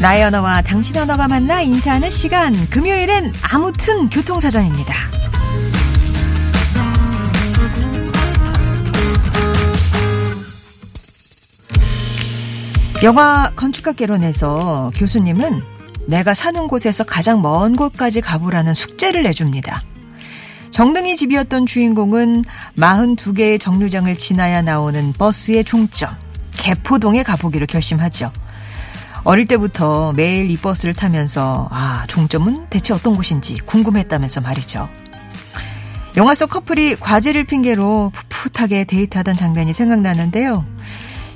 나의 언어와 당신 언어가 만나 인사하는 시간 금요일엔 아무튼 교통사전입니다. 영화 건축학 개론에서 교수님은 내가 사는 곳에서 가장 먼 곳까지 가보라는 숙제를 내줍니다. 정릉이 집이었던 주인공은 42개의 정류장을 지나야 나오는 버스의 종점, 개포동에 가보기로 결심하죠. 어릴 때부터 매일 이 버스를 타면서 아, 종점은 대체 어떤 곳인지 궁금했다면서 말이죠. 영화 속 커플이 과제를 핑계로 풋풋하게 데이트하던 장면이 생각나는데요.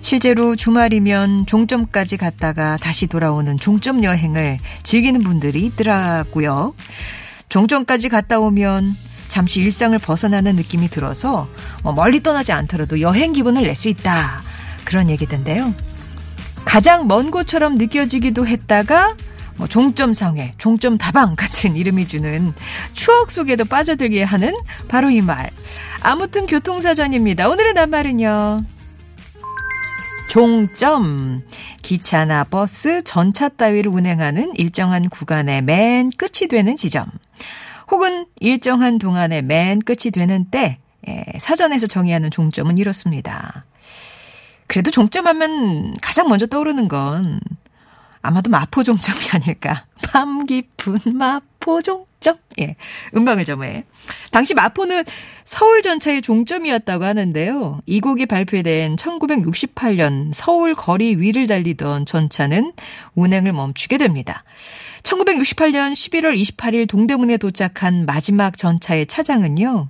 실제로 주말이면 종점까지 갔다가 다시 돌아오는 종점 여행을 즐기는 분들이 있더라고요. 종점까지 갔다 오면 잠시 일상을 벗어나는 느낌이 들어서 뭐 멀리 떠나지 않더라도 여행 기분을 낼 수 있다. 그런 얘기던데요. 가장 먼 곳처럼 느껴지기도 했다가 뭐 종점 상회, 종점 다방 같은 이름이 주는 추억 속에도 빠져들게 하는 바로 이 말. 아무튼 교통사전입니다. 오늘의 낱말은요. 종점. 기차나 버스, 전차 따위를 운행하는 일정한 구간의 맨 끝이 되는 지점. 혹은 일정한 동안의 맨 끝이 되는 때, 예, 사전에서 정의하는 종점은 이렇습니다. 그래도 종점하면 가장 먼저 떠오르는 건 아마도 마포 종점이 아닐까. 밤 깊은 마포 종점. 예. 음방을 점해. 당시 마포는 서울 전차의 종점이었다고 하는데요. 이 곡이 발표된 1968년 서울 거리 위를 달리던 전차는 운행을 멈추게 됩니다. 1968년 11월 28일 동대문에 도착한 마지막 전차의 차장은요.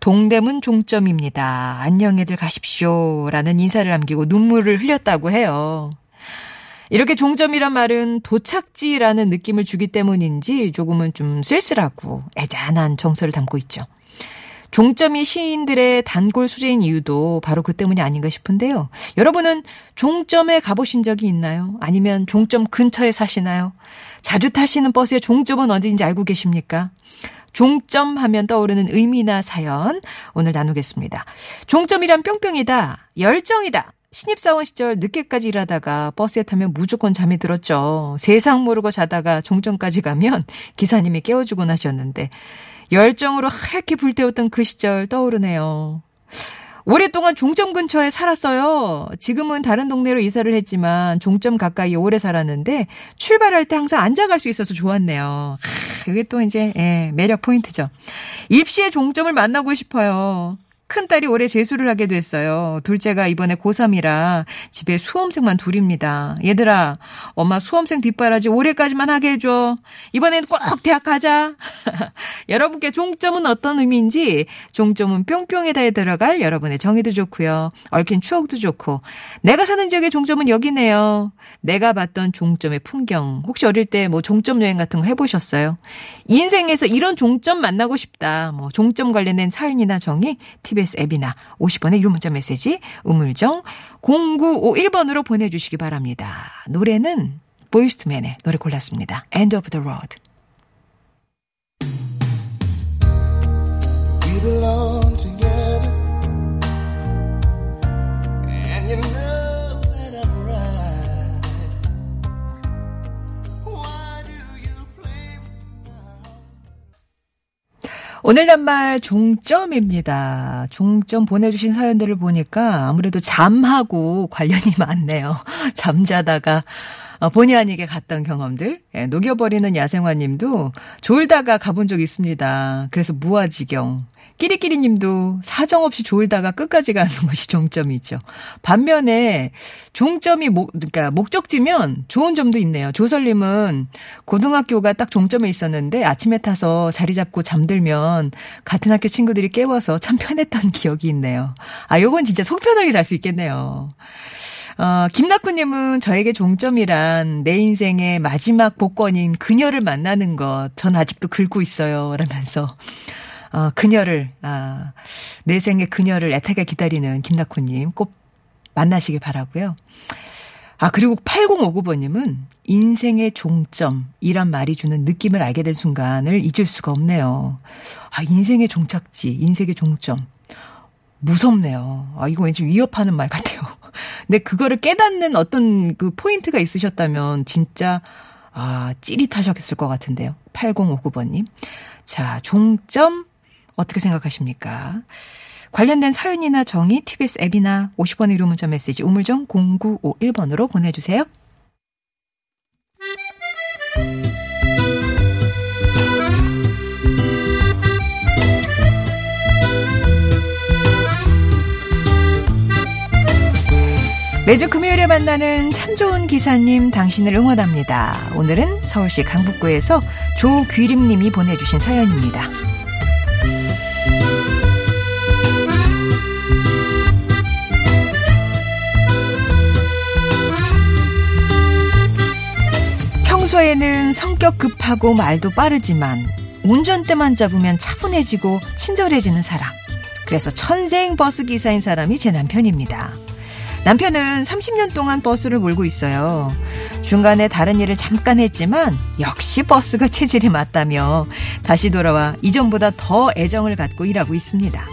동대문 종점입니다. 안녕히들 가십시오. 라는 인사를 남기고 눈물을 흘렸다고 해요. 이렇게 종점이란 말은 도착지라는 느낌을 주기 때문인지 조금은 좀 쓸쓸하고 애잔한 정서를 담고 있죠. 종점이 시인들의 단골 수제인 이유도 바로 그 때문이 아닌가 싶은데요. 여러분은 종점에 가보신 적이 있나요? 아니면 종점 근처에 사시나요? 자주 타시는 버스의 종점은 어디인지 알고 계십니까? 종점 하면 떠오르는 의미나 사연 오늘 나누겠습니다. 종점이란 뿅뿅이다. 열정이다. 신입사원 시절 늦게까지 일하다가 버스에 타면 무조건 잠이 들었죠. 세상 모르고 자다가 종점까지 가면 기사님이 깨워주곤 하셨는데 열정으로 하얗게 불태웠던 그 시절 떠오르네요. 오랫동안 종점 근처에 살았어요. 지금은 다른 동네로 이사를 했지만 종점 가까이 오래 살았는데 출발할 때 항상 앉아갈 수 있어서 좋았네요. 그게 또 이제 예, 매력 포인트죠. 입시의 종점을 만나고 싶어요. 큰딸이 올해 재수를 하게 됐어요. 둘째가 이번에 고3이라 집에 수험생만 둘입니다. 얘들아, 엄마 수험생 뒷바라지 올해까지만 하게 해줘. 이번엔 꼭 대학 가자. 여러분께 종점은 어떤 의미인지 종점은 뿅뿅에다 들어갈 여러분의 정의도 좋고요. 얽힌 추억도 좋고 내가 사는 지역의 종점은 여기네요. 내가 봤던 종점의 풍경. 혹시 어릴 때 뭐 종점 여행 같은 거 해보셨어요? 인생에서 이런 종점 만나고 싶다. 뭐 종점 관련된 사연이나 정의 TBS 앱이나 50번의 유료 문자 메시지 우물정 0951번으로 보내주시기 바랍니다. 노래는 보이스트맨의 노래 골랐습니다. End of the Road. 오늘 낱말 종점입니다. 종점 보내주신 사연들을 보니까 아무래도 잠하고 관련이 많네요. 잠자다가 어, 본의 아니게 갔던 경험들. 예, 녹여버리는 야생화님도 졸다가 가본 적 있습니다. 그래서 무아지경. 끼리끼리 님도 사정없이 졸다가 끝까지 가는 것이 종점이죠. 반면에 종점이 목, 그러니까 목적지면 좋은 점도 있네요. 조설님은 고등학교가 딱 종점에 있었는데 아침에 타서 자리 잡고 잠들면 같은 학교 친구들이 깨워서 참 편했던 기억이 있네요. 아, 요건 진짜 속 편하게 잘 수 있겠네요. 어, 김낙구님은 저에게 종점이란 내 인생의 마지막 복권인 그녀를 만나는 것, 전 아직도 긁고 있어요. 라면서, 어, 그녀를, 아, 내 생의 그녀를 애타게 기다리는 김낙구님 꼭 만나시길 바라고요 아, 그리고 8059번님은 인생의 종점이란 말이 주는 느낌을 알게 된 순간을 잊을 수가 없네요. 아, 인생의 종착지, 인생의 종점. 무섭네요. 아, 이거 왠지 위협하는 말 같아요. 근데 그거를 깨닫는 어떤 그 포인트가 있으셨다면 진짜, 아, 찌릿하셨을 것 같은데요. 8059번님. 자, 종점, 어떻게 생각하십니까? 관련된 사연이나 정의 TBS 앱이나 50원의 유료 문자 메시지 우물정 0951번으로 보내주세요. 매주 금요일에 만나는 참 좋은 기사님 당신을 응원합니다. 오늘은 서울시 강북구에서 조귀림님이 보내주신 사연입니다. 평소에는 성격 급하고 말도 빠르지만 운전대만 잡으면 차분해지고 친절해지는 사람. 그래서 천생 버스 기사인 사람이 제 남편입니다. 남편은 30년 동안 버스를 몰고 있어요. 중간에 다른 일을 잠깐 했지만 역시 버스가 체질이 맞다며 다시 돌아와 이전보다 더 애정을 갖고 일하고 있습니다.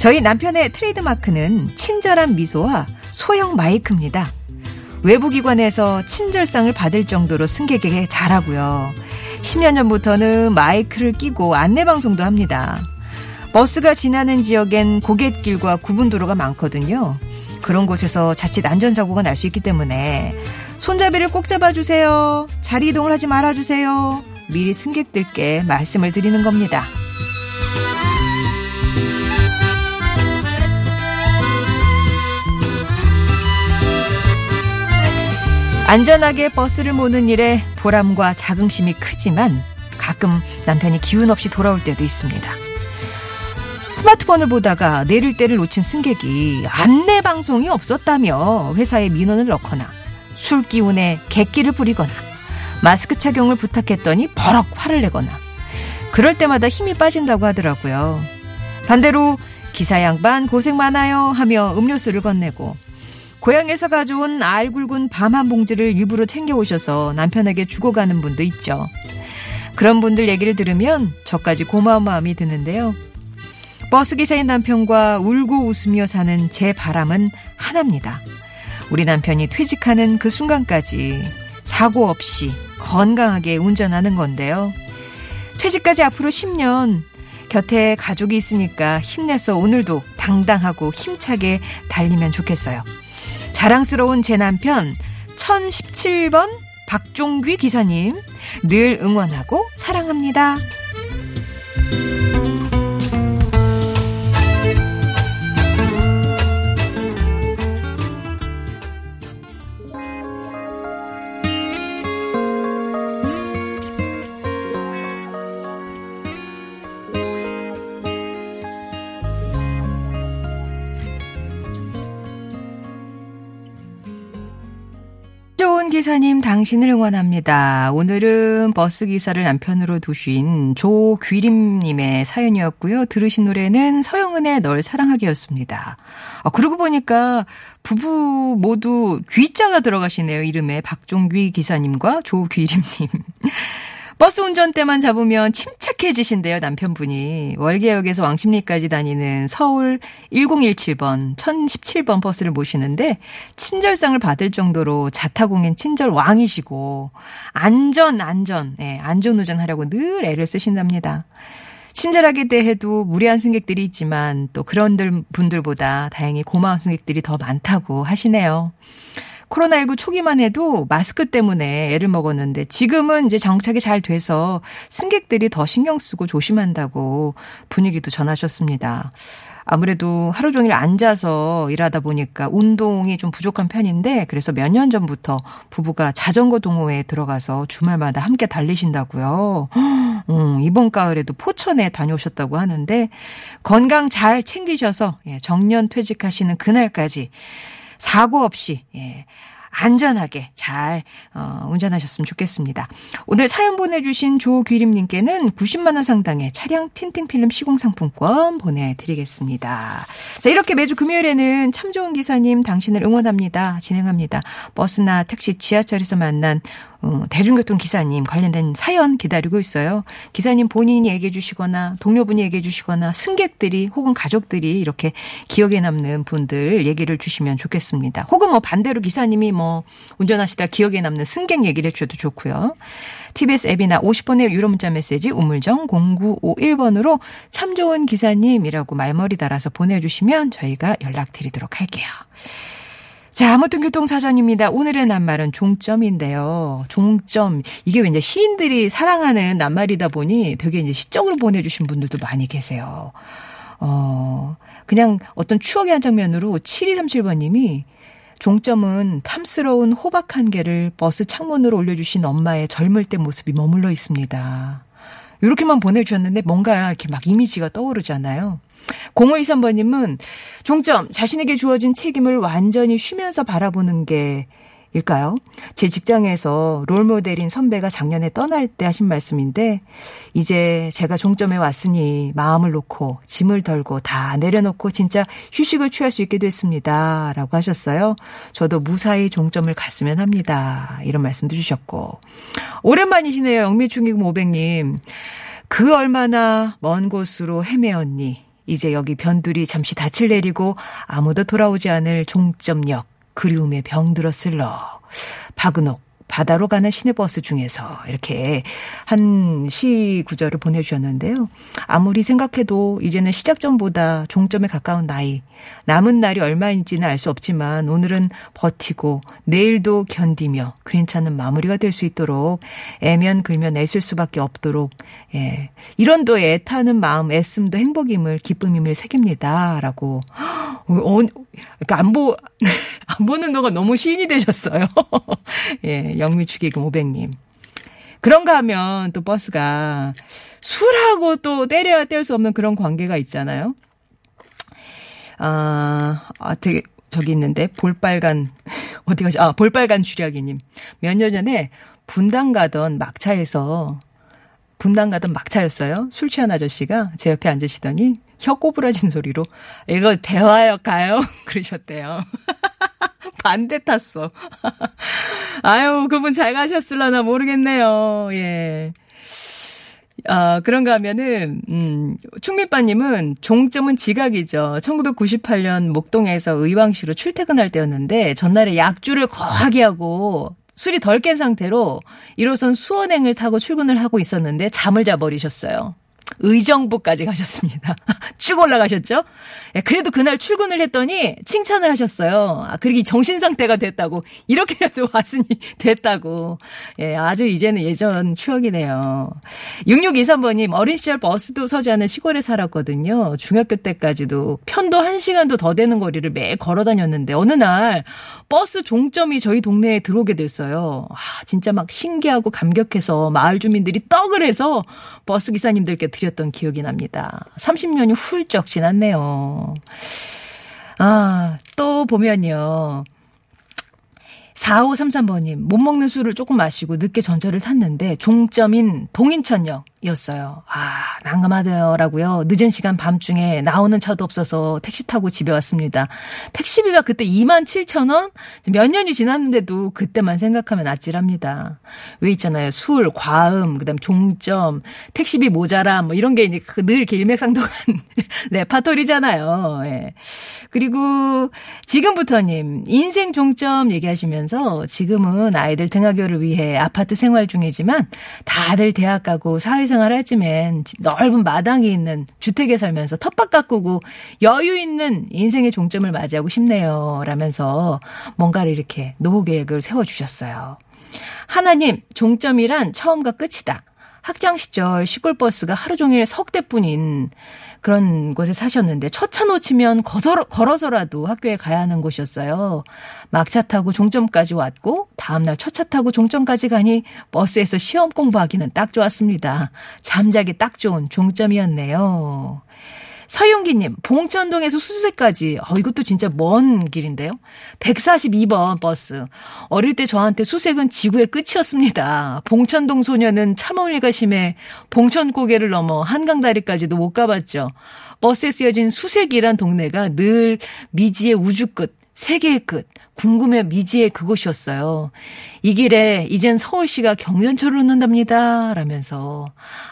저희 남편의 트레이드마크는 친절한 미소와 소형 마이크입니다. 외부 기관에서 친절상을 받을 정도로 승객에게 잘하고요. 10년 전부터는 마이크를 끼고 안내 방송도 합니다. 버스가 지나는 지역엔 고갯길과 구분도로가 많거든요. 그런 곳에서 자칫 안전사고가 날 수 있기 때문에 손잡이를 꼭 잡아주세요. 자리 이동을 하지 말아주세요. 미리 승객들께 말씀을 드리는 겁니다. 안전하게 버스를 모는 일에 보람과 자긍심이 크지만 가끔 남편이 기운 없이 돌아올 때도 있습니다. 스마트폰을 보다가 내릴 때를 놓친 승객이 안내 방송이 없었다며 회사에 민원을 넣거나 술 기운에 객기를 부리거나 마스크 착용을 부탁했더니 버럭 화를 내거나 그럴 때마다 힘이 빠진다고 하더라고요. 반대로 기사 양반 고생 많아요 하며 음료수를 건네고 고향에서 가져온 알 굵은 밤 한 봉지를 일부러 챙겨오셔서 남편에게 주고 가는 분도 있죠. 그런 분들 얘기를 들으면 저까지 고마운 마음이 드는데요. 버스기사인 남편과 울고 웃으며 사는 제 바람은 하나입니다. 우리 남편이 퇴직하는 그 순간까지 사고 없이 건강하게 운전하는 건데요. 퇴직까지 앞으로 10년 곁에 가족이 있으니까 힘내서 오늘도 당당하고 힘차게 달리면 좋겠어요. 자랑스러운 제 남편 1017번 박종귀 기사님 늘 응원하고 사랑합니다. 기사님 당신을 응원합니다. 오늘은 버스 기사를 남편으로 두신 조귀림님의 사연이었고요. 들으신 노래는 서영은의 널 사랑하기였습니다. 아, 그러고 보니까 부부 모두 귀자가 들어가시네요. 이름에 박종귀 기사님과 조귀림님. 버스 운전대만 잡으면 침착해지신대요, 남편분이. 월계역에서 왕십리까지 다니는 서울 1017번, 1017번 버스를 모시는데, 친절상을 받을 정도로 자타공인 친절 왕이시고, 안전, 안전, 예, 안전 운전 하려고 늘 애를 쓰신답니다. 친절하게 대해도 무례한 승객들이 있지만, 또 그런 분들보다 다행히 고마운 승객들이 더 많다고 하시네요. 코로나19 초기만 해도 마스크 때문에 애를 먹었는데 지금은 이제 정착이 잘 돼서 승객들이 더 신경 쓰고 조심한다고 분위기도 전하셨습니다. 아무래도 하루 종일 앉아서 일하다 보니까 운동이 좀 부족한 편인데 그래서 몇 년 전부터 부부가 자전거 동호회에 들어가서 주말마다 함께 달리신다고요. 음, 이번 가을에도 포천에 다녀오셨다고 하는데 건강 잘 챙기셔서 예, 정년 퇴직하시는 그날까지 사고 없이 예. 안전하게 잘 어, 운전하셨으면 좋겠습니다. 오늘 사연 보내주신 조귀림님께는 90만 원 상당의 차량 틴팅 필름 시공 상품권 보내드리겠습니다. 자 이렇게 매주 금요일에는 참 좋은 기사님 당신을 응원합니다. 진행합니다. 버스나 택시, 지하철에서 만난 어, 대중교통 기사님 관련된 사연 기다리고 있어요. 기사님 본인이 얘기해 주시거나 동료분이 얘기해 주시거나 승객들이 혹은 가족들이 이렇게 기억에 남는 분들 얘기를 주시면 좋겠습니다. 혹은 뭐 반대로 기사님이 뭐 운전하시다 기억에 남는 승객 얘기를 해 주셔도 좋고요. TBS 앱이나 50번의 유료 문자 메시지 우물정 0951번으로 참 좋은 기사님이라고 말머리 달아서 보내주시면 저희가 연락드리도록 할게요. 자, 아무튼 교통사전입니다. 오늘의 낱말은 종점인데요. 종점. 이게 왠지 시인들이 사랑하는 낱말이다 보니 되게 이제 시적으로 보내주신 분들도 많이 계세요. 어, 그냥 어떤 추억의 한 장면으로 7237번님이 종점은 탐스러운 호박 한 개를 버스 창문으로 올려주신 엄마의 젊을 때 모습이 머물러 있습니다. 이렇게만 보내주셨는데 뭔가 이렇게 막 이미지가 떠오르잖아요. 0523번님은 종점, 자신에게 주어진 책임을 완전히 쉬면서 바라보는 게 일까요? 제 직장에서 롤모델인 선배가 작년에 떠날 때 하신 말씀인데, 이제 제가 종점에 왔으니 마음을 놓고 짐을 덜고 다 내려놓고 진짜 휴식을 취할 수 있게 됐습니다. 라고 하셨어요. 저도 무사히 종점을 갔으면 합니다. 이런 말씀도 주셨고. 오랜만이시네요. 영미충이금 500님. 그 얼마나 먼 곳으로 헤매었니? 이제 여기 변두리 잠시 닻을 내리고 아무도 돌아오지 않을 종점역 그리움에 병들어 쓸러. 박은옥 바다로 가는 시내버스 중에서 이렇게 한 시 구절을 보내주셨는데요. 아무리 생각해도 이제는 시작점보다 종점에 가까운 나이, 남은 날이 얼마인지는 알 수 없지만 오늘은 버티고 내일도 견디며 괜찮은 마무리가 될 수 있도록 애면 글면 애쓸 수밖에 없도록 예. 이런도 애타는 마음 애씀도 행복임을 기쁨임을 새깁니다라고 어, 그러니까 안 보, 안 보는 너가 너무 시인이 되셨어요. 예, 영미축의금 500님. 그런가 하면 또 버스가 술하고 또 때려야 뗄 수 없는 그런 관계가 있잖아요. 아, 아 되게, 저기 있는데, 볼빨간, 어디 가시, 아, 볼빨간 주략이님. 몇 년 전에 분당 가던 막차에서, 분당 가던 막차였어요. 술 취한 아저씨가 제 옆에 앉으시더니, 혀 꼬부라진 소리로, 이거 대화역 가요? 그러셨대요. 반대 탔어. 아유, 그분 잘 가셨을라나 모르겠네요. 예. 아, 그런가 하면은, 음, 충미빠님은 종점은 지각이죠. 1998년 목동에서 의왕시로 출퇴근할 때였는데, 전날에 약주를 거하게 하고, 술이 덜 깬 상태로 1호선 수원행을 타고 출근을 하고 있었는데, 잠을 자버리셨어요. 의정부까지 가셨습니다. 쭉 올라가셨죠? 예, 그래도 그날 출근을 했더니 칭찬을 하셨어요. 아, 그러기 정신 상태가 됐다고. 이렇게라도 왔으니 됐다고. 예, 아주 이제는 예전 추억이네요. 6623번님, 어린 시절 버스도 서지 않은 시골에 살았거든요. 중학교 때까지도 편도 1시간도 더 되는 거리를 매일 걸어 다녔는데, 어느 날 버스 종점이 저희 동네에 들어오게 됐어요. 아, 진짜 막 신기하고 감격해서 마을 주민들이 떡을 해서 버스 기사님들께 드렸 던 기억이 납니다. 30년이 훌쩍 지났네요. 아, 또 보면요. 4533번님, 못 먹는 술을 조금 마시고 늦게 전철을 탔는데 종점인 동인천역이었어요. 아, 난감하더라고요. 늦은 시간 밤중에 나오는 차도 없어서 택시 타고 집에 왔습니다. 택시비가 그때 2만 7천 원? 몇 년이 지났는데도 그때만 생각하면 아찔합니다. 왜 있잖아요. 술, 과음, 그 다음 종점, 택시비 모자람, 뭐 이런 게 이제 늘 이렇게 일맥상통한 레파토리잖아요. 예. 그리고 지금부터님, 인생 종점 얘기하시면서 지금은 아이들 등하교를 위해 아파트 생활 중이지만 다들 대학 가고 사회생활 할 쯤엔 넓은 마당이 있는 주택에 살면서 텃밭 가꾸고 여유 있는 인생의 종점을 맞이하고 싶네요. 라면서 뭔가를 이렇게 노후 계획을 세워주셨어요. 하나님, 종점이란 처음과 끝이다. 학창 시절 시골 버스가 하루 종일 석 대뿐인 그런 곳에 사셨는데 첫 차 놓치면 거서, 걸어서라도 학교에 가야 하는 곳이었어요. 막차 타고 종점까지 왔고 다음날 첫 차 타고 종점까지 가니 버스에서 시험 공부하기는 딱 좋았습니다. 잠자기 딱 좋은 종점이었네요. 서용기님, 봉천동에서 수세까지. 어, 이것도 진짜 먼 길인데요. 142번 버스. 어릴 때 저한테 수색은 지구의 끝이었습니다. 봉천동 소녀는 참을리가 심해 봉천고개를 넘어 한강다리까지도 못 가봤죠. 버스에 쓰여진 수색이란 동네가 늘 미지의 우주 끝, 세계의 끝, 궁금해 미지의 그곳이었어요. 이 길에 이젠 서울시가 경전철을 놓는답니다. 라면서.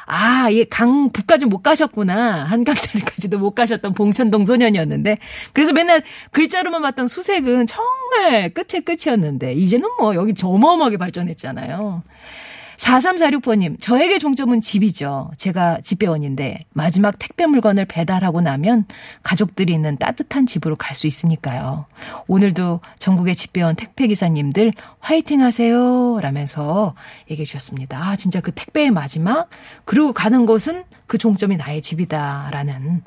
아, 예, 강북까지 못 가셨구나. 한강다리까지도 못 가셨던 봉천동 소년이었는데. 그래서 맨날 글자로만 봤던 수색은 정말 끝의 끝이었는데, 이제는 뭐 여기 어마어마하게 발전했잖아요. 4346번님, 저에게 종점은 집이죠. 제가 집배원인데 마지막 택배 물건을 배달하고 나면 가족들이 있는 따뜻한 집으로 갈 수 있으니까요. 오늘도 전국의 집배원 택배기사님들 화이팅 하세요. 라면서 얘기해 주셨습니다. 아, 진짜 그 택배의 마지막? 그리고 가는 곳은 그 종점이 나의 집이다. 라는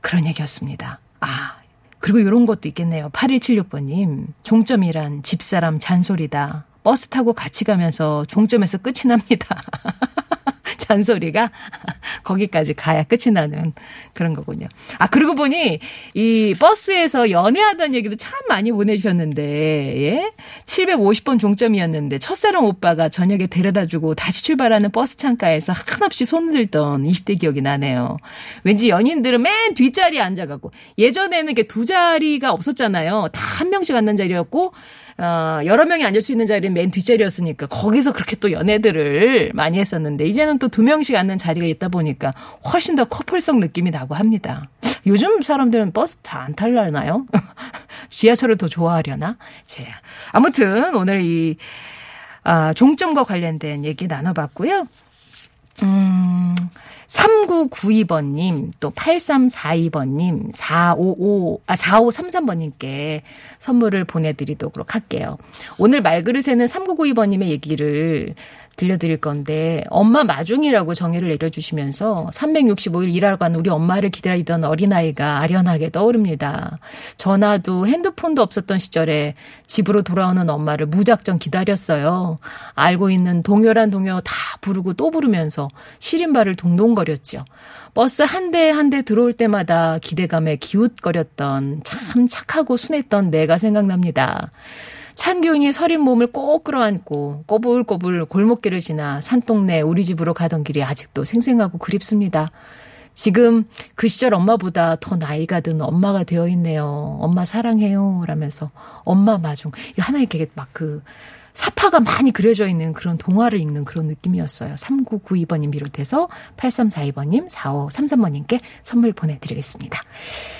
그런 얘기였습니다. 아, 그리고 이런 것도 있겠네요. 8176번님, 종점이란 집사람 잔소리다. 버스 타고 같이 가면서 종점에서 끝이 납니다. 잔소리가 거기까지 가야 끝이 나는 그런 거군요. 아, 그러고 보니 이 버스에서 연애하던 얘기도 참 많이 보내주셨는데, 예? 750번 종점이었는데, 첫사랑 오빠가 저녁에 데려다 주고 다시 출발하는 버스 창가에서 한없이 손을 들던 20대 기억이 나네요. 왠지 연인들은 맨 뒷자리에 앉아가고, 예전에는 이렇게 두 자리가 없었잖아요. 다 한 명씩 앉는 자리였고, 어, 여러 명이 앉을 수 있는 자리는 맨 뒷자리였으니까 거기서 그렇게 또 연애들을 많이 했었는데 이제는 또 두 명씩 앉는 자리가 있다 보니까 훨씬 더 커플성 느낌이 나고 합니다. 요즘 사람들은 버스 잘 안 탈라나요? 지하철을 더 좋아하려나? 제 아무튼 오늘 이 아, 종점과 관련된 얘기 나눠봤고요. 음, 3992번님, 또 8342번님, 455, 아, 4533번님께 선물을 보내드리도록 할게요. 오늘 말그릇에는 3992번님의 얘기를 들려드릴 건데, 엄마 마중이라고 정의를 내려주시면서 365일 일하러 간 우리 엄마를 기다리던 어린아이가 아련하게 떠오릅니다. 전화도 핸드폰도 없었던 시절에 집으로 돌아오는 엄마를 무작정 기다렸어요. 알고 있는 동요란 동요 다 부르고 또 부르면서 시린발을 동동거렸죠. 버스 한 대 한 대 들어올 때마다 기대감에 기웃거렸던 참 착하고 순했던 내가 생각납니다. 찬교인이 서린 몸을 꼭 끌어안고 꼬불꼬불 골목길을 지나 산동네 우리 집으로 가던 길이 아직도 생생하고 그립습니다. 지금 그 시절 엄마보다 더 나이가 든 엄마가 되어 있네요. 엄마 사랑해요. 라면서 엄마 마중. 하나 이렇게 막 그 사파가 많이 그려져 있는 그런 동화를 읽는 그런 느낌이었어요. 3992번님 비롯해서 8342번님, 4533번님께 선물 보내드리겠습니다.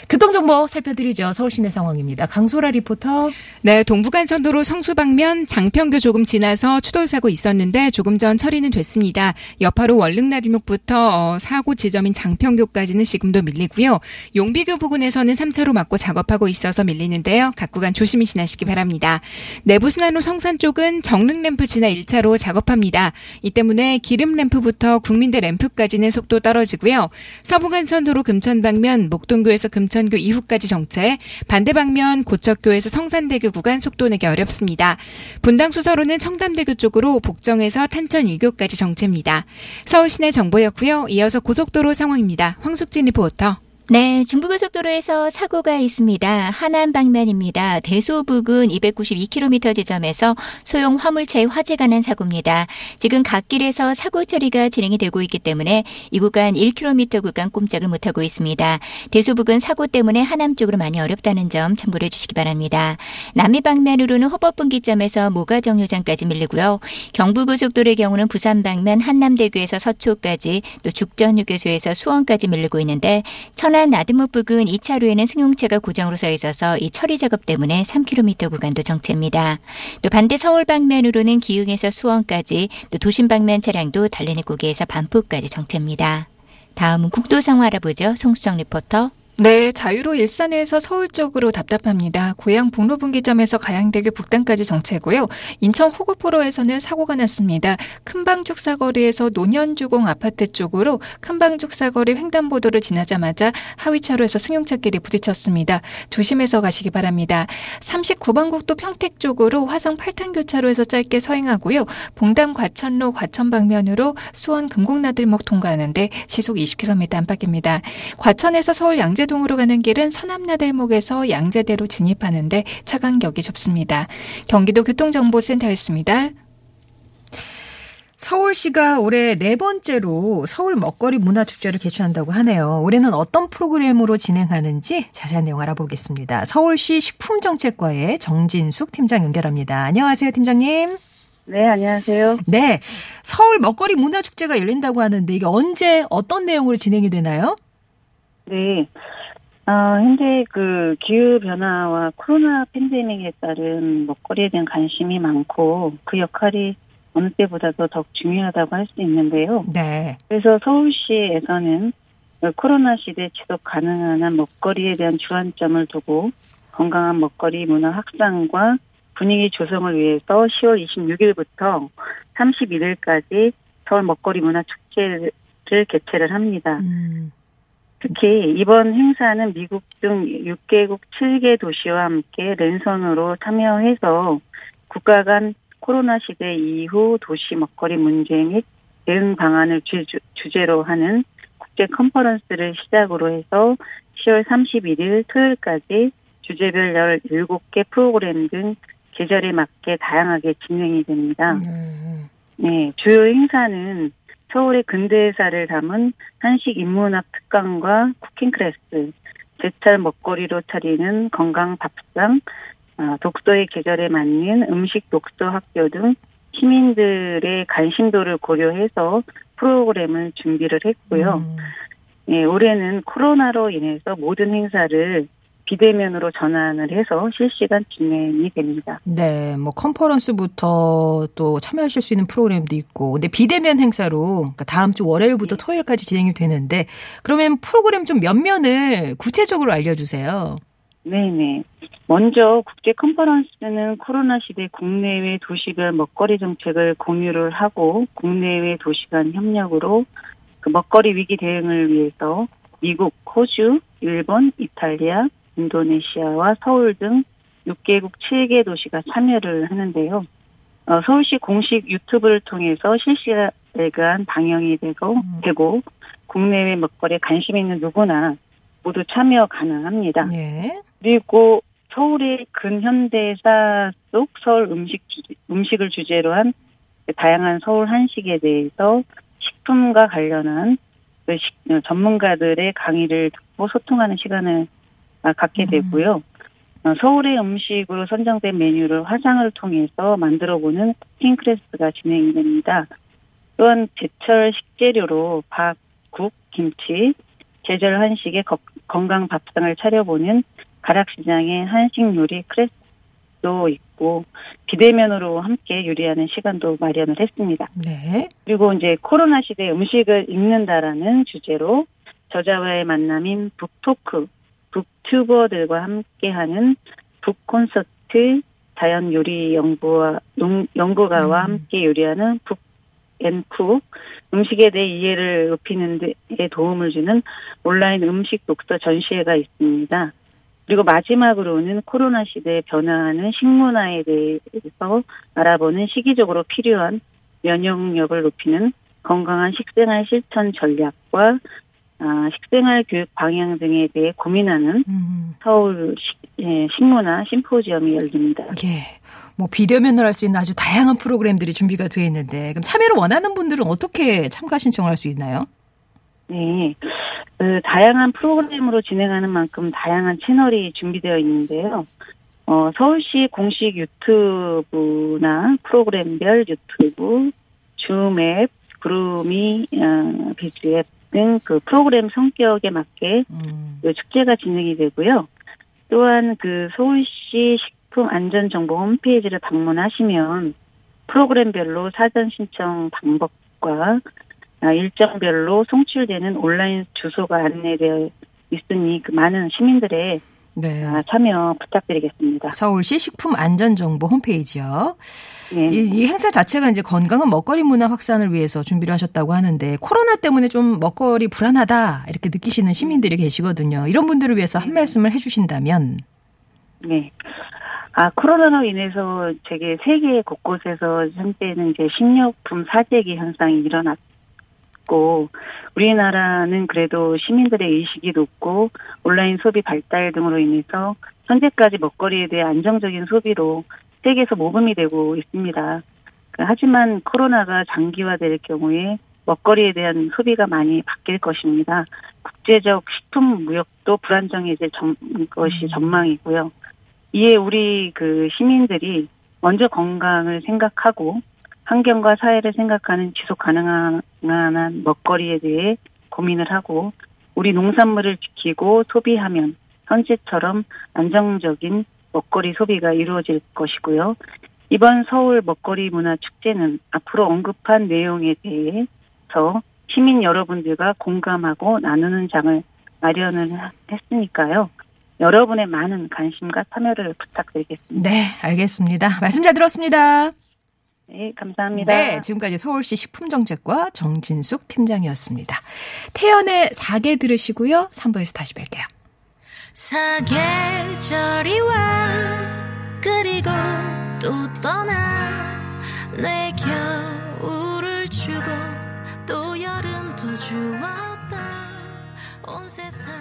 교통정보 살펴드리죠. 서울시내 상황입니다. 강소라 리포터. 네, 동부간선도로 성수 방면 장평교 조금 지나서 추돌 사고 있었는데 조금 전 처리는 됐습니다. 여파로 월릉나들목부터 어, 사고 지점인 장평교까지는 지금도 밀리고요. 용비교 부근에서는 3차로 막고 작업하고 있어서 밀리는데요. 각 구간 조심히 지나시기 바랍니다. 내부순환로 성산 쪽은 정릉 램프 지나 1차로 작업합니다. 이 때문에 기름 램프부터 국민대 램프까지는 속도 떨어지고요. 서부간선도로 금천 방면 목동교에서 금천교 이후까지 정체, 반대 방면 고척교에서 성산대교 구간 속도 내기 어렵습니다. 분당 수서로는 청담대교 쪽으로 복정에서 탄천 유교까지 정체입니다. 서울 시내 정보였고요. 이어서 고속도로 상황입니다. 황숙진 리포터. 네, 중부고속도로에서 사고가 있습니다. 하남 방면입니다. 대소 부근 292km 지점에서 소형 화물차에 화재가 난 사고입니다. 지금 갓길에서 사고 처리가 진행이 되고 있기 때문에 이 구간 1km 구간 꼼짝을 못하고 있습니다. 대소 부근 사고 때문에 하남 쪽으로 많이 어렵다는 점 참고를 해주시기 바랍니다. 남이 방면으로는 허법분기점에서 모가정류장까지 밀리고요. 경부고속도로의 경우는 부산 방면 한남대교에서 서초까지 또 죽전휴게소에서 수원까지 밀리고 있는데 천안 나드목 부근 2차로에는 승용차가 고정으로 서 있어서 이 처리 작업 때문에 3km 구간도 정체입니다. 또 반대 서울 방면으로는 기흥에서 수원까지 또 도심 방면 차량도 달래내 고개에서 반포까지 정체입니다. 다음은 국도 상황 알아보죠. 송수정 리포터. 네, 자유로 일산에서 서울 쪽으로 답답합니다. 고양 북로 분기점에서 가양대교 북단까지 정체고요. 인천 호구포로에서는 사고가 났습니다. 큰방죽 사거리에서 노년주공 아파트 쪽으로 큰방죽 사거리 횡단보도를 지나자마자 하위차로에서 승용차끼리 부딪혔습니다. 조심해서 가시기 바랍니다. 39번 국도 평택 쪽으로 화성 8탄 교차로에서 짧게 서행하고요. 봉담 과천로 과천 방면으로 수원 금곡나들목 통과하는데 시속 20km 안팎입니다. 과천에서 서울 양재 동으로 가는 길은 서남나들목에서 양재대로 진입하는데 차 간격이 좁습니다. 경기도 교통정보센터였습니다. 서울시가 올해 네 번째로 서울 먹거리 문화축제를 개최한다고 하네요. 올해는 어떤 프로그램으로 진행하는지 자세한 내용 알아보겠습니다. 서울시 식품정책과의 정진숙 팀장 연결합니다. 안녕하세요, 팀장님. 네, 안녕하세요. 네. 서울 먹거리 문화축제가 열린다고 하는데 이게 언제 어떤 내용으로 진행이 되나요? 네. 어, 현재 그 기후변화와 코로나 팬데믹에 따른 먹거리에 대한 관심이 많고 그 역할이 어느 때보다도 더욱 중요하다고 할 수 있는데요. 네. 그래서 서울시에서는 코로나 시대 지속 가능한 한 먹거리에 대한 주안점을 두고 건강한 먹거리 문화 확산과 분위기 조성을 위해서 10월 26일부터 31일까지 서울 먹거리 문화 축제를 개최를 합니다. 음. 특히 이번 행사는 미국 등 6개국 7개 도시와 함께 랜선으로 참여해서 국가 간 코로나 시대 이후 도시 먹거리 문제 및 대응 방안을 주제로 하는 국제 컨퍼런스를 시작으로 해서 10월 31일 토요일까지 주제별 17개 프로그램 등 계절에 맞게 다양하게 진행이 됩니다. 음. 네, 주요 행사는 서울의 근대사를 담은 한식 인문학 특강과 쿠킹 클래스, 제철 먹거리로 차리는 건강 밥상, 아, 독서의 계절에 맞는 음식 독서 학교 등 시민들의 관심도를 고려해서 프로그램을 준비를 했고요. 음. 예, 올해는 코로나로 인해서 모든 행사를 비대면으로 전환을 해서 실시간 진행이 됩니다. 네, 뭐 컨퍼런스부터 또 참여하실 수 있는 프로그램도 있고, 근데 비대면 행사로 그러니까 다음 주 월요일부터 토요일까지 진행이 되는데, 그러면 프로그램 좀 면면을 구체적으로 알려주세요. 네네. 먼저 국제 컨퍼런스는 코로나 시대 국내외 도시별 먹거리 정책을 공유를 하고 국내외 도시 간 협력으로 그 먹거리 위기 대응을 위해서 미국, 호주, 일본, 이탈리아, 인도네시아와 서울 등 6개국 7개 도시가 참여를 하는데요. 어, 서울시 공식 유튜브를 통해서 실시간 방영이 되고, 되고 국내외 먹거리에 관심 있는 누구나 모두 참여 가능합니다. 네. 그리고 서울의 근현대사 속 서울 음식 주, 음식을 주제로 한 다양한 서울 한식에 대해서 식품과 관련한 그 식- 전문가들의 강의를 듣고 소통하는 시간을 아, 갖게 되고요. 어, 서울의 음식으로 선정된 메뉴를 화상을 통해서 만들어보는 쿠킹 클래스가 진행이 됩니다. 또한 제철 식재료로 밥, 국, 김치, 제절 한식의 거- 건강 밥상을 차려보는 가락시장의 한식 요리 클래스도 있고 비대면으로 함께 요리하는 시간도 마련을 했습니다. 네. 그리고 이제 코로나 시대 음식을 읽는다라는 주제로 저자와의 만남인 북토크, 북튜버들과 함께하는 북콘서트 자연 요리 연구와 농- 연구가와 음. 함께 요리하는 북 앤쿡 음식에 대해 이해를 높이는 데 도움을 주는 온라인 음식 독서 전시회가 있습니다. 그리고 마지막으로는 코로나 시대에 변화하는 식문화에 대해서 알아보는 시기적으로 필요한 면역력을 높이는 건강한 식생활 실천 전략과 아, 식생활 교육 방향 등에 대해 고민하는 음. 서울 식, 예, 식문화 심포지엄이 열립니다. 예. 뭐 비대면으로 할 수 있는 아주 다양한 프로그램들이 준비가 되어 있는데, 그럼 참여를 원하는 분들은 어떻게 참가 신청을 할 수 있나요? 네. 그 다양한 프로그램으로 진행하는 만큼 다양한 채널이 준비되어 있는데요. 어, 서울시 공식 유튜브나 프로그램별 유튜브, 줌앱, 구루미, 어, 비즈앱 등 그 프로그램 성격에 맞게 음. 그 축제가 진행이 되고요. 또한 그 서울시 식품 안전 정보 홈페이지를 방문하시면 프로그램별로 사전 신청 방법과 아, 일정별로 송출되는 온라인 주소가 안내되어 있으니 그 많은 시민들의 네. 아, 참여 부탁드리겠습니다. 서울시 식품안전정보 홈페이지요. 네. 이, 이 행사 자체가 이제 건강한 먹거리 문화 확산을 위해서 준비를 하셨다고 하는데 코로나 때문에 좀 먹거리 불안하다 이렇게 느끼시는 시민들이 계시거든요. 이런 분들을 위해서 한 말씀을 해주신다면 네. 아, 코로나로 인해서 되게 세계 곳곳에서 현재는 이제 식료품 사재기 현상이 일어났 고, 우리나라는 그래도 시민들의 의식이 높고, 온라인 소비 발달 등으로 인해서 현재까지 먹거리에 대해 안정적인 소비로 세계에서 모범이 되고 있습니다. 그, 하지만 코로나가 장기화될 경우에 먹거리에 대한 소비가 많이 바뀔 것입니다. 국제적 식품 무역도 불안정해질 점, 것이 전망이고요. 이에 우리 그 시민들이 먼저 건강을 생각하고 환경과 사회를 생각하는 지속 가능한 먹거리에 대해 고민을 하고 우리 농산물을 지키고 소비하면 현재처럼 안정적인 먹거리 소비가 이루어질 것이고요. 이번 서울 먹거리 문화 축제는 앞으로 언급한 내용에 대해서 시민 여러분들과 공감하고 나누는 장을 마련을 했으니까요. 여러분의 많은 관심과 참여를 부탁드리겠습니다. 네, 알겠습니다. 말씀 잘 들었습니다. 네, 감사합니다. 네, 지금까지 서울시 식품정책과 정진숙 팀장이었습니다. 태연의 사계 들으시고요. 3부에서 다시 뵐게요. 사계절이 와 그리고 또 떠나 내 겨울을 주고 또 여름도 주었다 온 세상